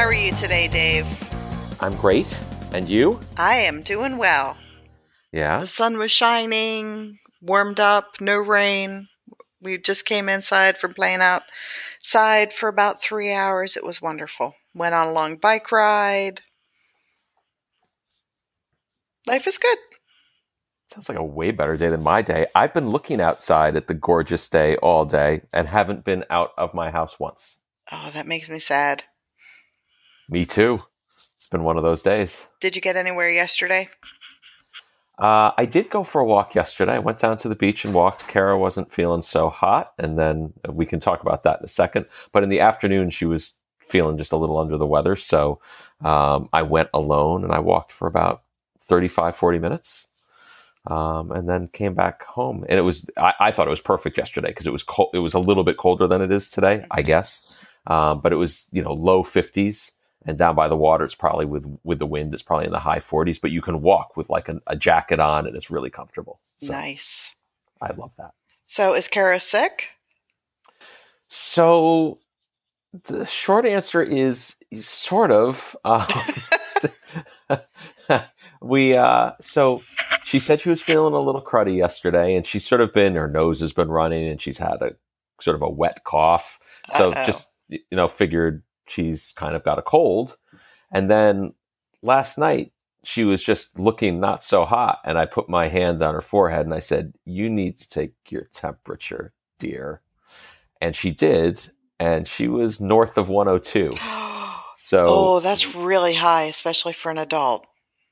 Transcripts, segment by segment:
How are you today, Dave? I'm great. And you? I am doing well. Yeah. The sun was shining, warmed up, no rain. We just came inside from playing outside for about three hours. It was wonderful. Went on a long bike ride. Life is good. Sounds like a way better day than my day. I've been looking outside at the gorgeous day all day and haven't been out of my house once. Oh, that makes me sad. Me too. It's been one of those days. Did you get anywhere yesterday? Uh, I did go for a walk yesterday. I went down to the beach and walked. Kara wasn't feeling so hot, and then we can talk about that in a second. But in the afternoon, she was feeling just a little under the weather. So um, I went alone and I walked for about 35, 40 minutes um, and then came back home. And it was I, I thought it was perfect yesterday because it was cold. It was a little bit colder than it is today, I guess. Um, but it was you know low fifties, and down by the water, it's probably with with the wind, it's probably in the high forties. But you can walk with like an, a jacket on, and it's really comfortable. So nice. I love that. So is Kara sick? So the short answer is sort of. Um, we uh, so she said she was feeling a little cruddy yesterday, and she's sort of been her nose has been running, and she's had a sort of a wet cough. So Uh-oh. just you know, figured she's kind of got a cold. And then last night she was just looking not so hot, and I put my hand on her forehead and I said, "You need to take your temperature, dear." And she did, and she was north of 102. So oh, that's really high, especially for an adult.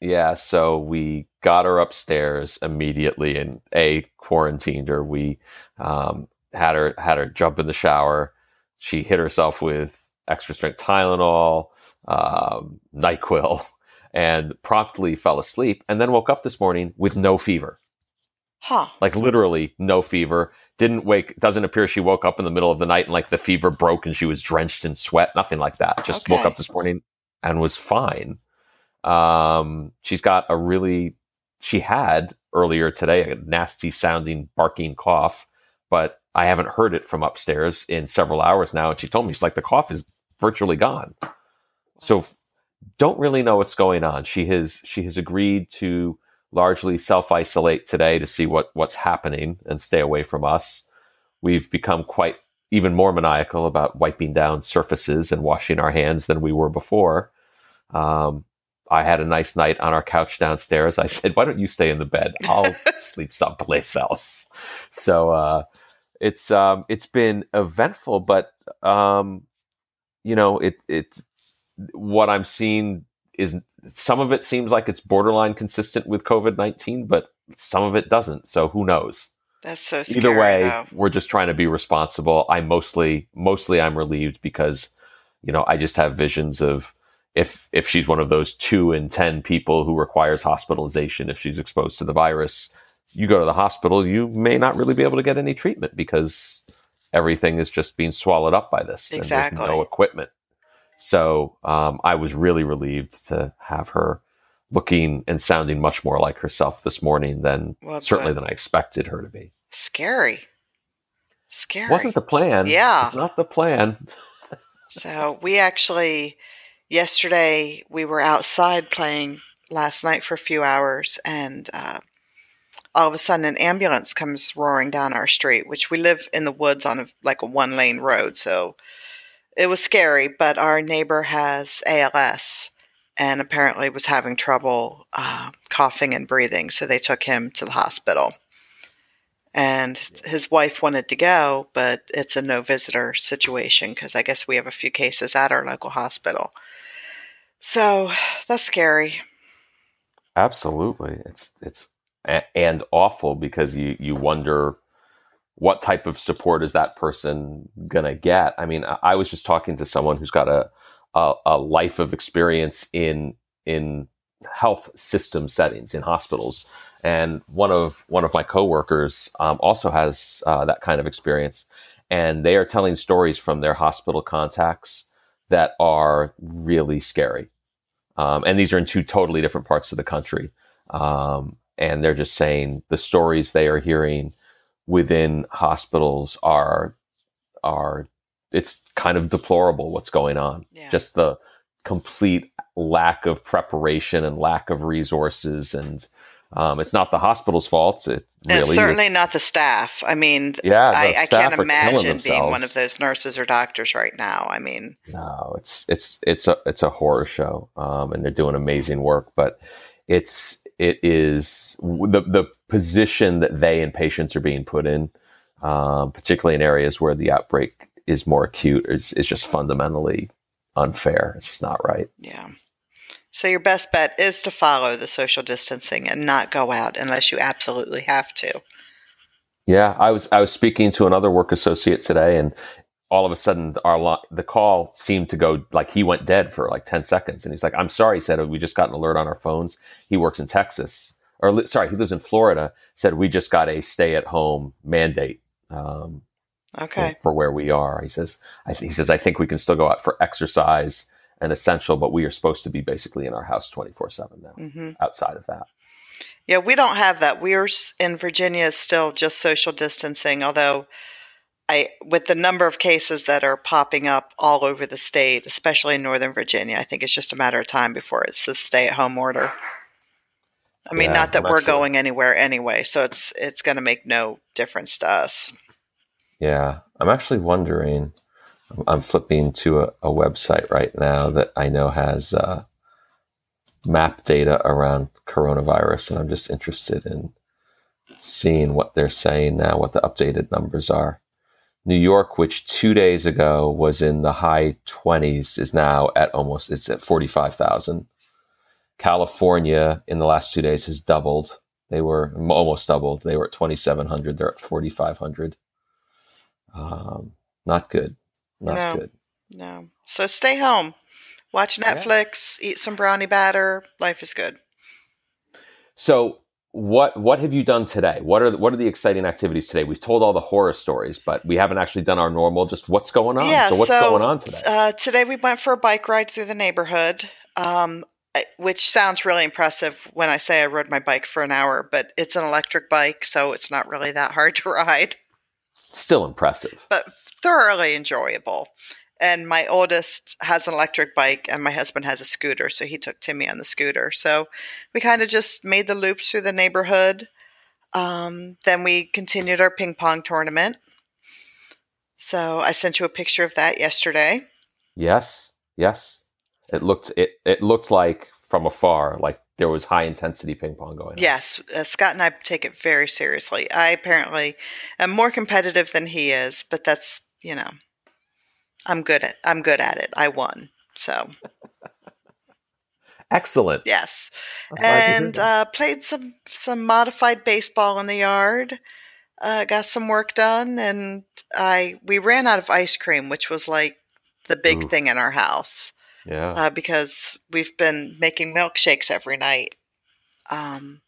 yeah, so we got her upstairs immediately and a quarantined her. We um, had her had her jump in the shower. She hit herself with extra strength Tylenol, um, Nyquil, and promptly fell asleep. And then woke up this morning with no fever, Huh. like literally no fever. Didn't wake. Doesn't appear she woke up in the middle of the night and like the fever broke and she was drenched in sweat. Nothing like that. Just woke up this morning and was fine. Um, she's got a really, she had earlier today a nasty sounding barking cough, but I haven't heard it from upstairs in several hours now. And she told me she's like, the cough is virtually gone. So don't really know what's going on. She has, she has agreed to largely self isolate today to see what, what's happening and stay away from us. We've become quite even more maniacal about wiping down surfaces and washing our hands than we were before. Um, I had a nice night on our couch downstairs. I said, "Why don't you stay in the bed? I'll sleep someplace else." So uh, it's um, it's been eventful, but um, you know, it it's what I'm seeing is some of it seems like it's borderline consistent with COVID nineteen, but some of it doesn't. So who knows? That's so scary. Either way, though. we're just trying to be responsible. I mostly mostly I'm relieved because you know I just have visions of if if she's one of those two in ten people who requires hospitalization if she's exposed to the virus, you go to the hospital, you may not really be able to get any treatment because everything is just being swallowed up by this and there's Exactly. no equipment. So um, I was really relieved to have her looking and sounding much more like herself this morning than Well, certainly than I expected her to be. Scary. Scary. Wasn't the plan. Yeah. It's not the plan. So we actually, yesterday, we were outside playing last night for a few hours, and uh, all of a sudden, an ambulance comes roaring down our street, which we live in the woods on a, like a one lane road. So it was scary, but our neighbor has ALS and apparently was having trouble uh, coughing and breathing. So they took him to the hospital. And his wife wanted to go, but it's a no visitor situation because I guess we have a few cases at our local hospital. So that's scary. Absolutely. It's it's and awful because you you wonder what type of support is that person gonna get. I mean, I, was just talking to someone who's got a, a a life of experience in in health system settings in hospitals, and one of one of my coworkers um, also has uh, that kind of experience, and they are telling stories from their hospital contacts that are really scary. Um, and these are in two totally different parts of the country. Um, and they're just saying the stories they are hearing within hospitals are are it's kind of deplorable what's going on. Yeah. Just the complete lack of preparation and lack of resources and um, it's not the hospital's fault. It really, it's certainly it's, not the staff. I mean, yeah, I, I can't imagine being one of those nurses or doctors right now. I mean, no, it's it's it's a it's a horror show, um, and they're doing amazing work. But it's it is the the position that they and patients are being put in, um, particularly in areas where the outbreak is more acute, is is just fundamentally unfair. It's just not right. Yeah. So your best bet is to follow the social distancing and not go out unless you absolutely have to. Yeah, I was I was speaking to another work associate today, and all of a sudden our the call seemed to go like he went dead for like ten seconds, and he's like, "I'm sorry," he said, "We just got an alert on our phones." He works in Texas, or sorry, he lives in Florida. Said we just got a stay at home mandate. Um, okay. For, for, where we are, he says. I, he says I think we can still go out for exercise and essential, but we are supposed to be basically in our house 24 7 now, mm-hmm. outside of that. Yeah, we don't have that. We're in Virginia is still just social distancing, although I with the number of cases that are popping up all over the state, especially in Northern Virginia, I think it's just a matter of time before it's the stay at home order. I mean, yeah, not that I'm we're sure. going anywhere anyway, so it's it's going to make no difference to us. Yeah, I'm actually wondering I'm flipping to a, a, website right now that I know has uh, map data around coronavirus, and I'm just interested in seeing what they're saying now, what the updated numbers are. New York, which two days ago was in the high 20s, is now at almost it's at 45,000. California in the last two days has doubled. They were almost doubled. They were at 2,700. They're at 4,500. Um, not good. Not no, good. No. So stay home, watch Netflix, yeah. eat some brownie batter. Life is good. So what what have you done today? What are the, what are the exciting activities today? We've told all the horror stories, but we haven't actually done our normal. Just what's going on? Yeah, so what's so, going on today? Uh, today we went for a bike ride through the neighborhood, um, which sounds really impressive when I say I rode my bike for an hour, but it's an electric bike, so it's not really that hard to ride. Still impressive, but thoroughly enjoyable. And my oldest has an electric bike, and my husband has a scooter, so he took Timmy on the scooter. So we kind of just made the loops through the neighborhood. Um, then we continued our ping pong tournament. So I sent you a picture of that yesterday. Yes, yes. It looked it it looked like from afar like there was high intensity ping pong going on. Yes, uh, Scott and I take it very seriously. I apparently am more competitive than he is, but that's you know, I'm good at I'm good at it. I won, so excellent. Yes, and uh, played some some modified baseball in the yard. Uh, got some work done, and I we ran out of ice cream, which was like the big Ooh. thing in our house. Yeah, uh, because we've been making milkshakes every night. Um,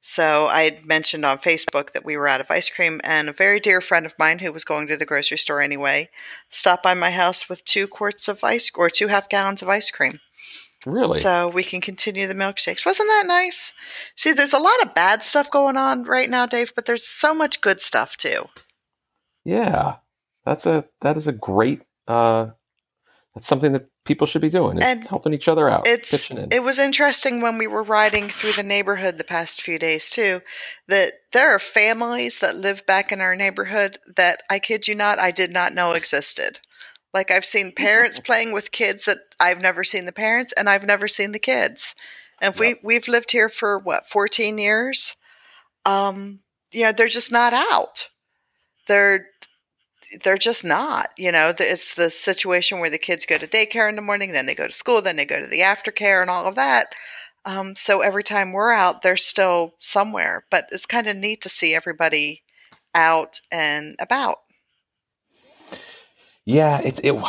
so I had mentioned on Facebook that we were out of ice cream, and a very dear friend of mine who was going to the grocery store anyway stopped by my house with two quarts of ice or two half gallons of ice cream. Really? So we can continue the milkshakes. Wasn't that nice? See, there's a lot of bad stuff going on right now, Dave, but there's so much good stuff too. Yeah, that's a that is a great uh, that's something that people should be doing is and helping each other out it's it was interesting when we were riding through the neighborhood the past few days too that there are families that live back in our neighborhood that i kid you not i did not know existed. Like i've seen parents playing with kids that i've never seen the parents and i've never seen the kids. And yep. we we've lived here for what 14 years? Um you know they're just not out. They're they're just not. You know, it's the situation where the kids go to daycare in the morning, then they go to school, then they go to the aftercare and all of that. Um, so every time we're out, they're still somewhere. But it's kind of neat to see everybody out and about. Yeah, it's it.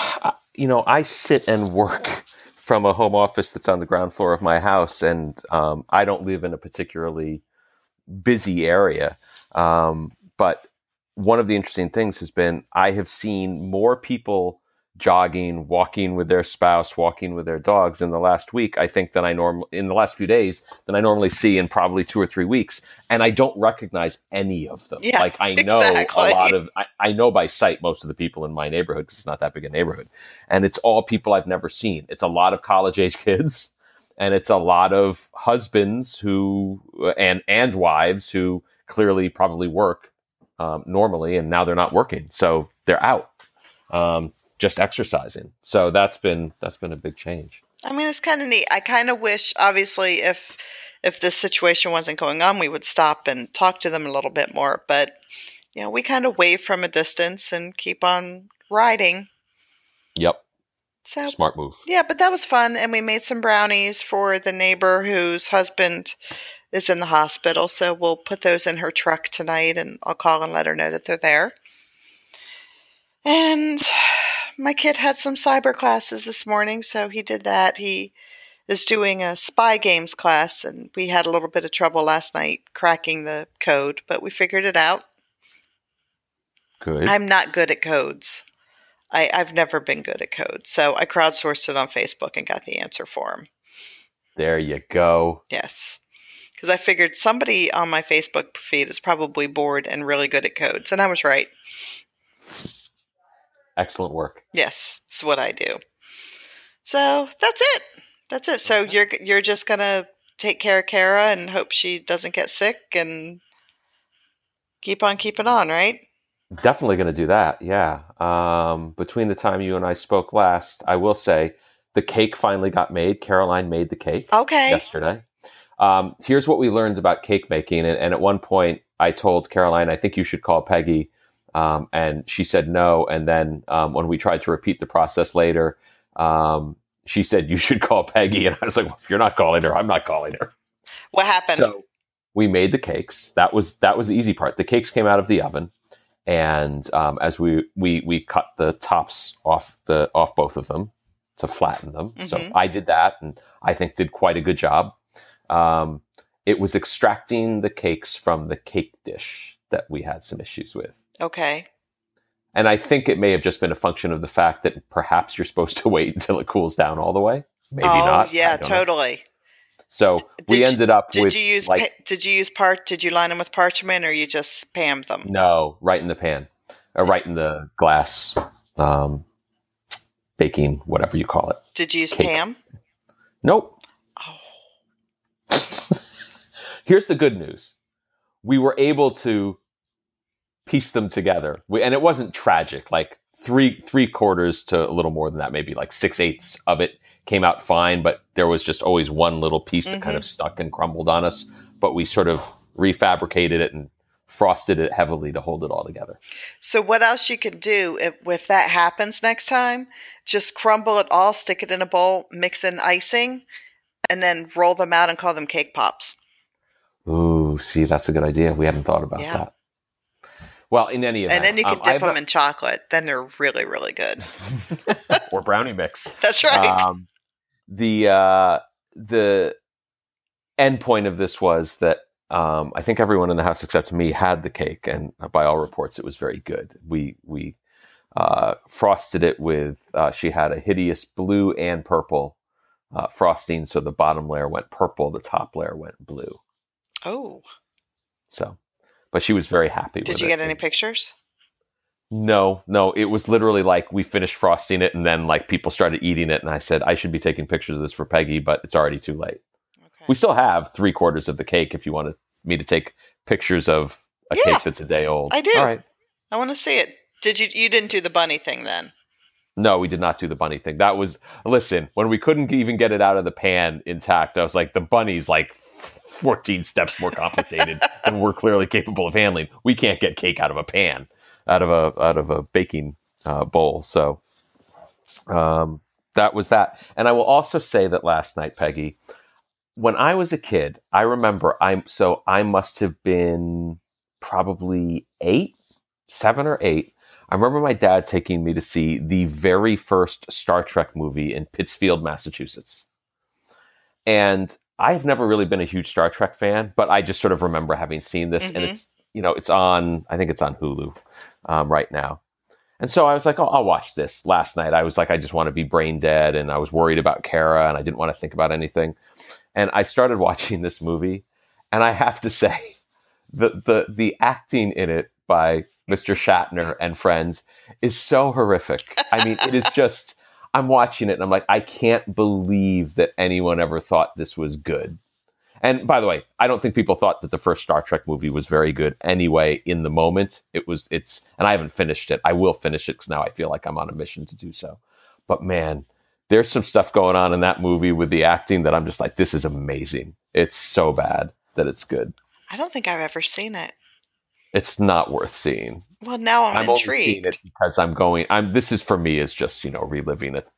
You know, I sit and work from a home office that's on the ground floor of my house, and um, I don't live in a particularly busy area. Um, but one of the interesting things has been I have seen more people jogging, walking with their spouse, walking with their dogs in the last week, I think than I normally in the last few days than I normally see in probably two or three weeks. And I don't recognize any of them. Yeah, like I know exactly. a lot of I, I know by sight most of the people in my neighborhood because it's not that big a neighborhood. And it's all people I've never seen. It's a lot of college age kids and it's a lot of husbands who and and wives who clearly probably work um, normally and now they're not working. So they're out. Um, just exercising. So that's been that's been a big change. I mean, it's kind of neat. I kind of wish, obviously, if if this situation wasn't going on, we would stop and talk to them a little bit more. But you know, we kind of wave from a distance and keep on riding. Yep. So Smart move. yeah, but that was fun, and we made some brownies for the neighbor whose husband is in the hospital. So we'll put those in her truck tonight, and I'll call and let her know that they're there. And my kid had some cyber classes this morning, so he did that. He is doing a spy games class, and we had a little bit of trouble last night cracking the code, but we figured it out. Good. I'm not good at codes. I, I've never been good at codes, so I crowdsourced it on Facebook and got the answer for him. there you go. Yes. Because I figured somebody on my Facebook feed is probably bored and really good at codes, and I was right. Excellent work. Yes, it's what I do. So that's it. That's it. So Okay. you're you're just gonna take care of Kara and hope she doesn't get sick and keep on keeping on, right? Definitely going to do that. Yeah. Um, between the time you and I spoke last, I will say the cake finally got made. Caroline made the cake Okay. yesterday. Um, here's what we learned about cake making. And, and at one point, I told Caroline, I think you should call Peggy. Um, and she said no. And then um, when we tried to repeat the process later, um, she said, You should call Peggy. And I was like, well, If you're not calling her, I'm not calling her. What happened? So we made the cakes. That was that was the easy part. The cakes came out of the oven, and um, as we we we cut the tops off the off both of them to flatten them. So Mhm. I did that, and I think did quite a good job. Um, it was extracting the cakes from the cake dish that we had some issues with. okay. And I think it may have just been a function of the fact that perhaps you're supposed to wait until it cools down all the way. Maybe oh, not. Yeah, don't know. totally. So we you- ended up Did with you use like pa- did you use part did you line them with parchment or you just spammed them? No, right in the pan, or right in the glass, um, baking, whatever you call it. Did you use Cake. Pam? Nope. Oh, Here's the good news: we were able to piece them together, we, and it wasn't tragic. Like three three quarters to a little more than that, maybe like six eighths of it came out fine, but there was just always one little piece that kind of mm-hmm. stuck and crumbled on us. But we sort of refabricated it and frosted it heavily to hold it all together. So what else you can do if, if that happens next time? Just crumble it all, stick it in a bowl, mix in icing, and then roll them out and call them cake pops. Ooh, see, that's a good idea. We haven't thought about Yeah. that. Well, in any event, And then you can um, dip have them in chocolate. Then they're really, really good. or brownie mix. That's right. Um, the uh, the end point of this was that um, I think everyone in the house except me had the cake, and by all reports, it was very good. We we uh, frosted it with. Uh, she had a hideous blue and purple uh, frosting, so the bottom layer went purple, the top layer went blue. Oh, So, but she was very happy. did with you it. get any And- pictures? No, no. It was literally like we finished frosting it, and then like people started eating it, and I said I should be taking pictures of this for Peggy, but it's already too late. Okay. We still have three quarters of the cake if you wanted me to take pictures of a Yeah, cake that's a day old. I do. All right. I want to see it. Did you? You didn't do the bunny thing then? No, we did not do the bunny thing. That was listen when we couldn't even get it out of the pan intact. I was like, the bunny's like fourteen steps more complicated than we're clearly capable of handling. We can't get cake out of a pan, out of a out of a baking uh, bowl. So um, that was that. And I will also say that last night, Peggy, when I was a kid, I remember I'm so I must have been probably eight, seven or eight. I remember my dad taking me to see the very first Star Trek movie in Pittsfield, Massachusetts. And I've never really been a huge Star Trek fan, but I just sort of remember having seen this, and Mhm. it's you know it's on. I think it's on Hulu um, right now. And so I was like, oh, I'll watch this. Last night, I was like, I just want to be brain dead, and I was worried about Kara, and I didn't want to think about anything. And I started watching this movie, and I have to say, the the the acting in it by Mr. Shatner and friends is so horrific. I mean, it is just. I'm watching it, and I'm like, I can't believe that anyone ever thought this was good. And by the way, I don't think people thought that the first Star Trek movie was very good anyway in the moment. It was, it's, and I haven't finished it. I will finish it because now I feel like I'm on a mission to do so. But man, there's some stuff going on in that movie with the acting that I'm just like, this is amazing. It's so bad that it's good. I don't think I've ever seen it. It's not worth seeing. Well, now I'm, I'm intrigued. it because I'm going. I'm. This is for me is just you know reliving it,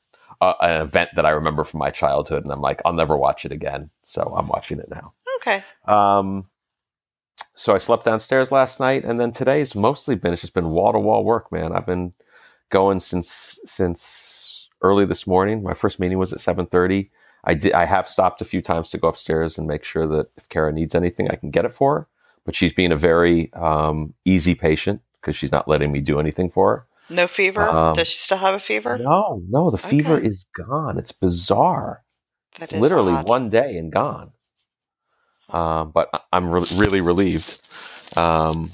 uh, an event that I remember from my childhood, and I'm like, I'll never watch it again. So I'm watching it now. Okay. Um, so I slept downstairs last night, and then today's mostly been it's just been wall to wall work, man. I've been going since since early this morning. My first meeting was at seven thirty. I did. I have stopped a few times to go upstairs and make sure that if Kara needs anything, I can get it for her. But she's being a very um, easy patient because she's not letting me do anything for her. No fever? Um, Does she still have a fever? No, no, the fever is gone. It's bizarre. That It's is literally odd. one day and gone. Um, but I'm re- really relieved. Um,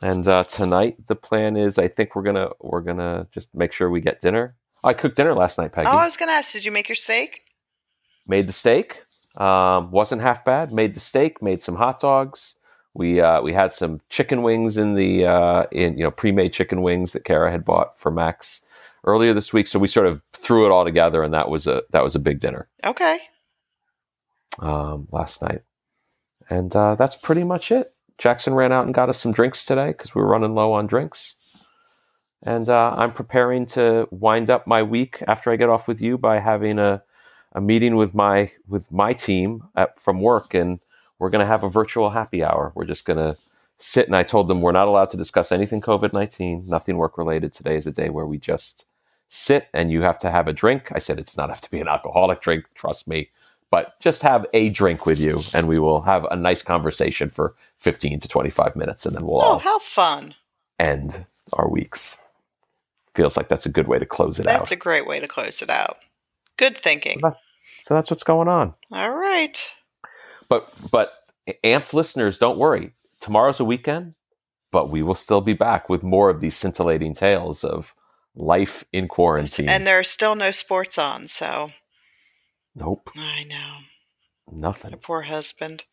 and uh, tonight the plan is I think we're gonna we're gonna just make sure we get dinner. I cooked dinner last night, Peggy. Oh, I was going to ask, did you make your steak? made the steak. Um, wasn't half bad. Made the steak. Made some hot dogs. We uh, we had some chicken wings in the uh, in you know pre-made chicken wings that Kara had bought for Max earlier this week. So we sort of threw it all together, and that was a that was a big dinner Okay. um, last night. And uh, that's pretty much it. Jackson ran out and got us some drinks today because we were running low on drinks. And uh, I'm preparing to wind up my week after I get off with you by having a, a meeting with my with my team at, from work, and we're going to have a virtual happy hour. We're just going to sit, and I told them we're not allowed to discuss anything COVID nineteen, nothing work related. Today is a day where we just sit, and you have to have a drink. I said it's not have to be an alcoholic drink. Trust me but just have a drink with you and we will have a nice conversation for 15 to 25 minutes and then we'll Oh, all how fun. end our weeks feels like that's a good way to close it That's out That's a great way to close it out. Good thinking. so that's what's going on All right. But but amped listeners don't worry tomorrow's a weekend but we will still be back with more of these scintillating tales of life in quarantine And there are still no sports on, so nope I know. nothing poor husband.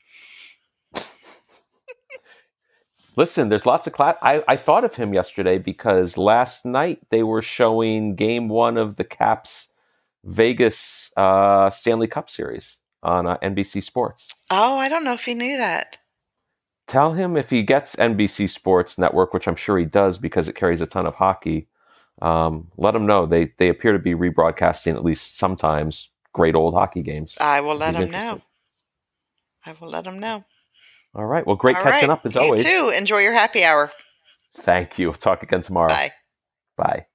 Listen, there's lots of class. I, I thought of him yesterday because last night they were showing game one of the Caps Vegas uh, Stanley Cup series on uh, NBC Sports. Oh, I don't know if he knew that. Tell him if he gets NBC Sports Network, which I'm sure he does because it carries a ton of hockey. Um, let him know they they appear to be rebroadcasting at least sometimes great old hockey games. I will let him know. I will let him know. All right. Well, great All catching right. up as you always. too. Enjoy your happy hour. Thank you. Talk again tomorrow. Bye. Bye.